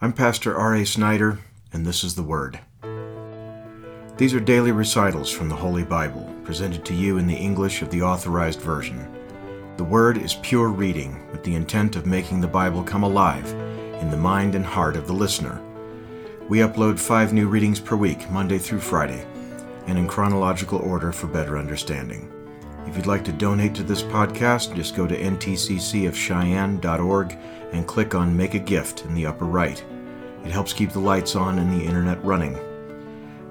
I'm Pastor R.A. Snider, and this is the Word. These are daily recitals from the Holy Bible, presented to you in the English of the Authorized Version. The Word is pure reading with the intent of making the Bible come alive in the mind and heart of the listener. We upload five new readings per week, Monday through Friday, and in chronological order for better understanding. If you'd like to donate to this podcast, just go to ntccofcheyenne.org and click on Make a Gift in the upper right. It helps keep the lights on and the internet running.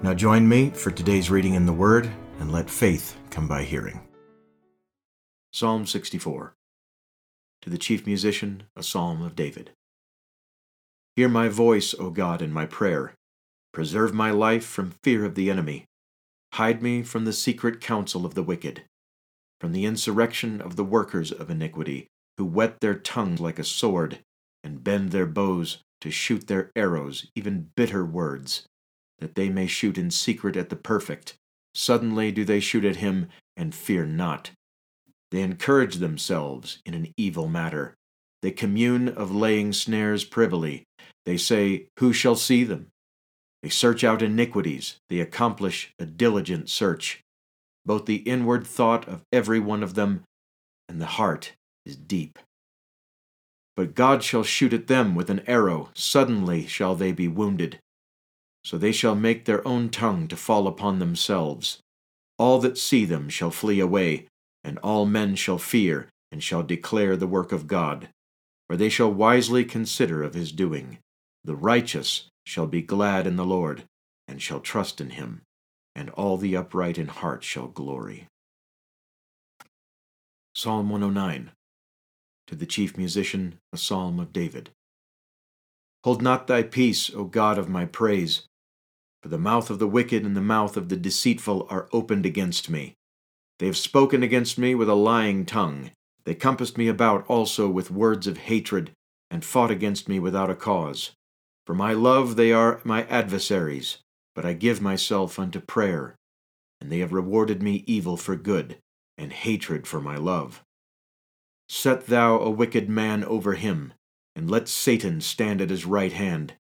Now join me for today's reading in the Word and let faith come by hearing. Psalm 64 To the Chief Musician, a Psalm of David. Hear my voice, O God, in my prayer. Preserve my life from fear of the enemy. Hide me from the secret counsel of the wicked from the insurrection of the workers of iniquity, who whet their tongues like a sword, and bend their bows to shoot their arrows, even bitter words, that they may shoot in secret at the perfect. Suddenly do they shoot at him, and fear not. They encourage themselves in an evil matter. They commune of laying snares privily. They say, Who shall see them? They search out iniquities. They accomplish a diligent search both the inward thought of every one of them and the heart is deep. But God shall shoot at them with an arrow, suddenly shall they be wounded. So they shall make their own tongue to fall upon themselves. All that see them shall flee away, and all men shall fear, and shall declare the work of God. For they shall wisely consider of his doing. The righteous shall be glad in the Lord, and shall trust in him and all the upright in heart shall glory. Psalm 109 To the chief musician, a psalm of David. Hold not thy peace, O God of my praise, for the mouth of the wicked and the mouth of the deceitful are opened against me. They have spoken against me with a lying tongue. They compassed me about also with words of hatred, and fought against me without a cause. For my love they are my adversaries but I give myself unto prayer, and they have rewarded me evil for good, and hatred for my love. Set thou a wicked man over him, and let Satan stand at his right hand.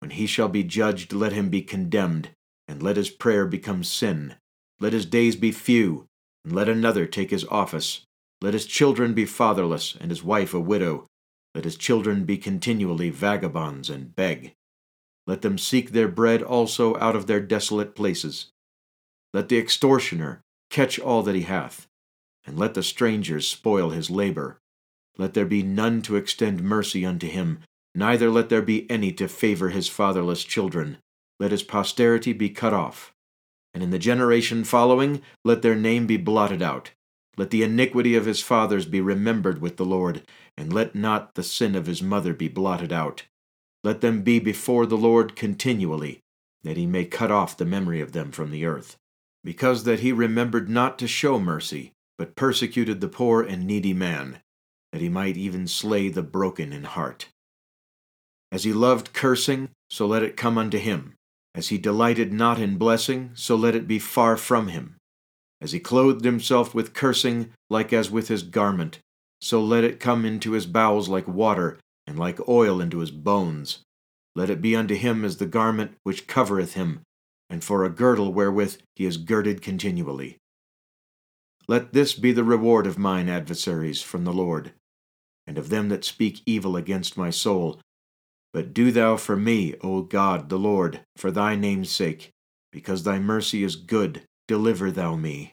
When he shall be judged, let him be condemned, and let his prayer become sin. Let his days be few, and let another take his office. Let his children be fatherless, and his wife a widow. Let his children be continually vagabonds and beg. Let them seek their bread also out of their desolate places. Let the extortioner catch all that he hath, and let the strangers spoil his labor. Let there be none to extend mercy unto him, neither let there be any to favor his fatherless children. Let his posterity be cut off. And in the generation following, let their name be blotted out. Let the iniquity of his fathers be remembered with the Lord, and let not the sin of his mother be blotted out. Let them be before the Lord continually, that he may cut off the memory of them from the earth. Because that he remembered not to show mercy, but persecuted the poor and needy man, that he might even slay the broken in heart. As he loved cursing, so let it come unto him. As he delighted not in blessing, so let it be far from him. As he clothed himself with cursing, like as with his garment, so let it come into his bowels like water, and like oil into his bones. Let it be unto him as the garment which covereth him, and for a girdle wherewith he is girded continually. Let this be the reward of mine adversaries from the Lord, and of them that speak evil against my soul. But do thou for me, O God the Lord, for thy name's sake, because thy mercy is good, deliver thou me.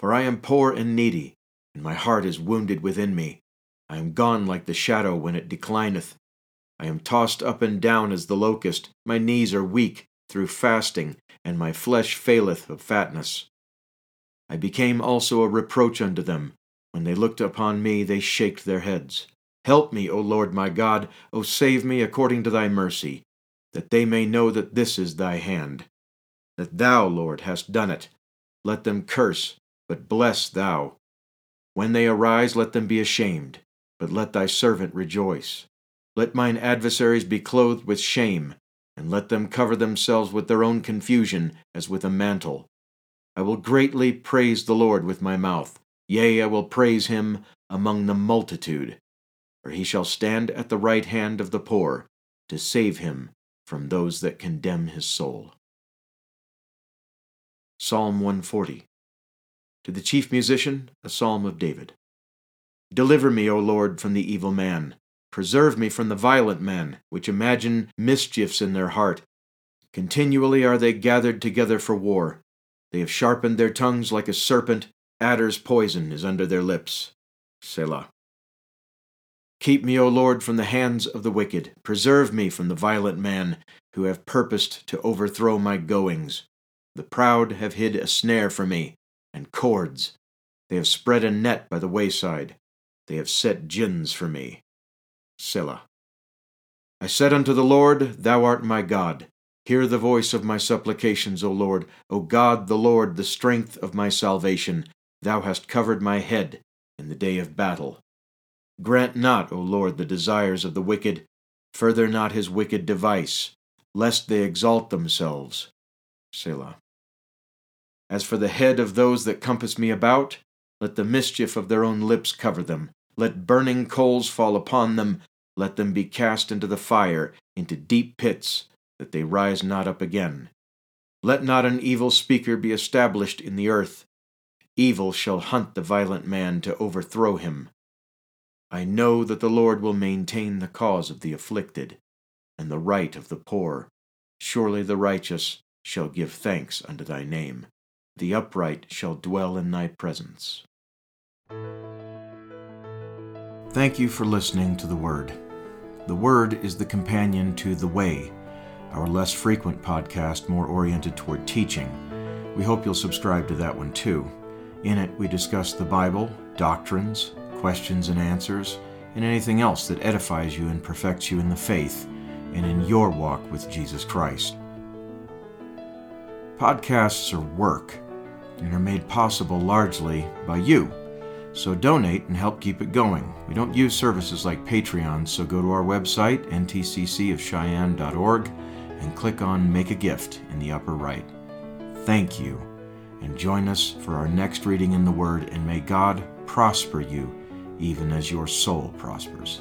For I am poor and needy, and my heart is wounded within me. I am gone like the shadow when it declineth. I am tossed up and down as the locust. My knees are weak through fasting, and my flesh faileth of fatness. I became also a reproach unto them. When they looked upon me, they shaked their heads. Help me, O Lord my God, O save me according to thy mercy, that they may know that this is thy hand. That thou, Lord, hast done it. Let them curse, but bless thou. When they arise, let them be ashamed but let thy servant rejoice. Let mine adversaries be clothed with shame, and let them cover themselves with their own confusion as with a mantle. I will greatly praise the Lord with my mouth. Yea, I will praise him among the multitude. For he shall stand at the right hand of the poor. to save him from those that condemn his soul. Psalm 140 To the chief musician, a psalm of David. Deliver me, O Lord, from the evil man. Preserve me from the violent men, which imagine mischiefs in their heart. Continually are they gathered together for war. They have sharpened their tongues like a serpent, adder's poison is under their lips. Selah. Keep me, O Lord, from the hands of the wicked. Preserve me from the violent man, who have purposed to overthrow my goings. The proud have hid a snare for me, and cords. They have spread a net by the wayside. They have set gins for me. Selah. I said unto the Lord, Thou art my God. Hear the voice of my supplications, O Lord. O God, the Lord, the strength of my salvation. Thou hast covered my head in the day of battle. Grant not, O Lord, the desires of the wicked. Further not his wicked device, lest they exalt themselves. Selah. As for the head of those that compass me about, let the mischief of their own lips cover them. Let burning coals fall upon them. Let them be cast into the fire, into deep pits, that they rise not up again. Let not an evil speaker be established in the earth. Evil shall hunt the violent man to overthrow him. I know that the Lord will maintain the cause of the afflicted, and the right of the poor. Surely the righteous shall give thanks unto thy name. The upright shall dwell in thy presence. Thank you for listening to The Word. The Word is the companion to The Way, our less frequent podcast more oriented toward teaching. We hope you'll subscribe to that one too. In it, we discuss the Bible, doctrines, questions and answers, and anything else that edifies you and perfects you in the faith and in your walk with Jesus Christ. Podcasts are work and are made possible largely by you so donate and help keep it going. We don't use services like Patreon, so go to our website, ntccofcheyenne.org, and click on Make a Gift in the upper right. Thank you, and join us for our next reading in the Word, and may God prosper you even as your soul prospers.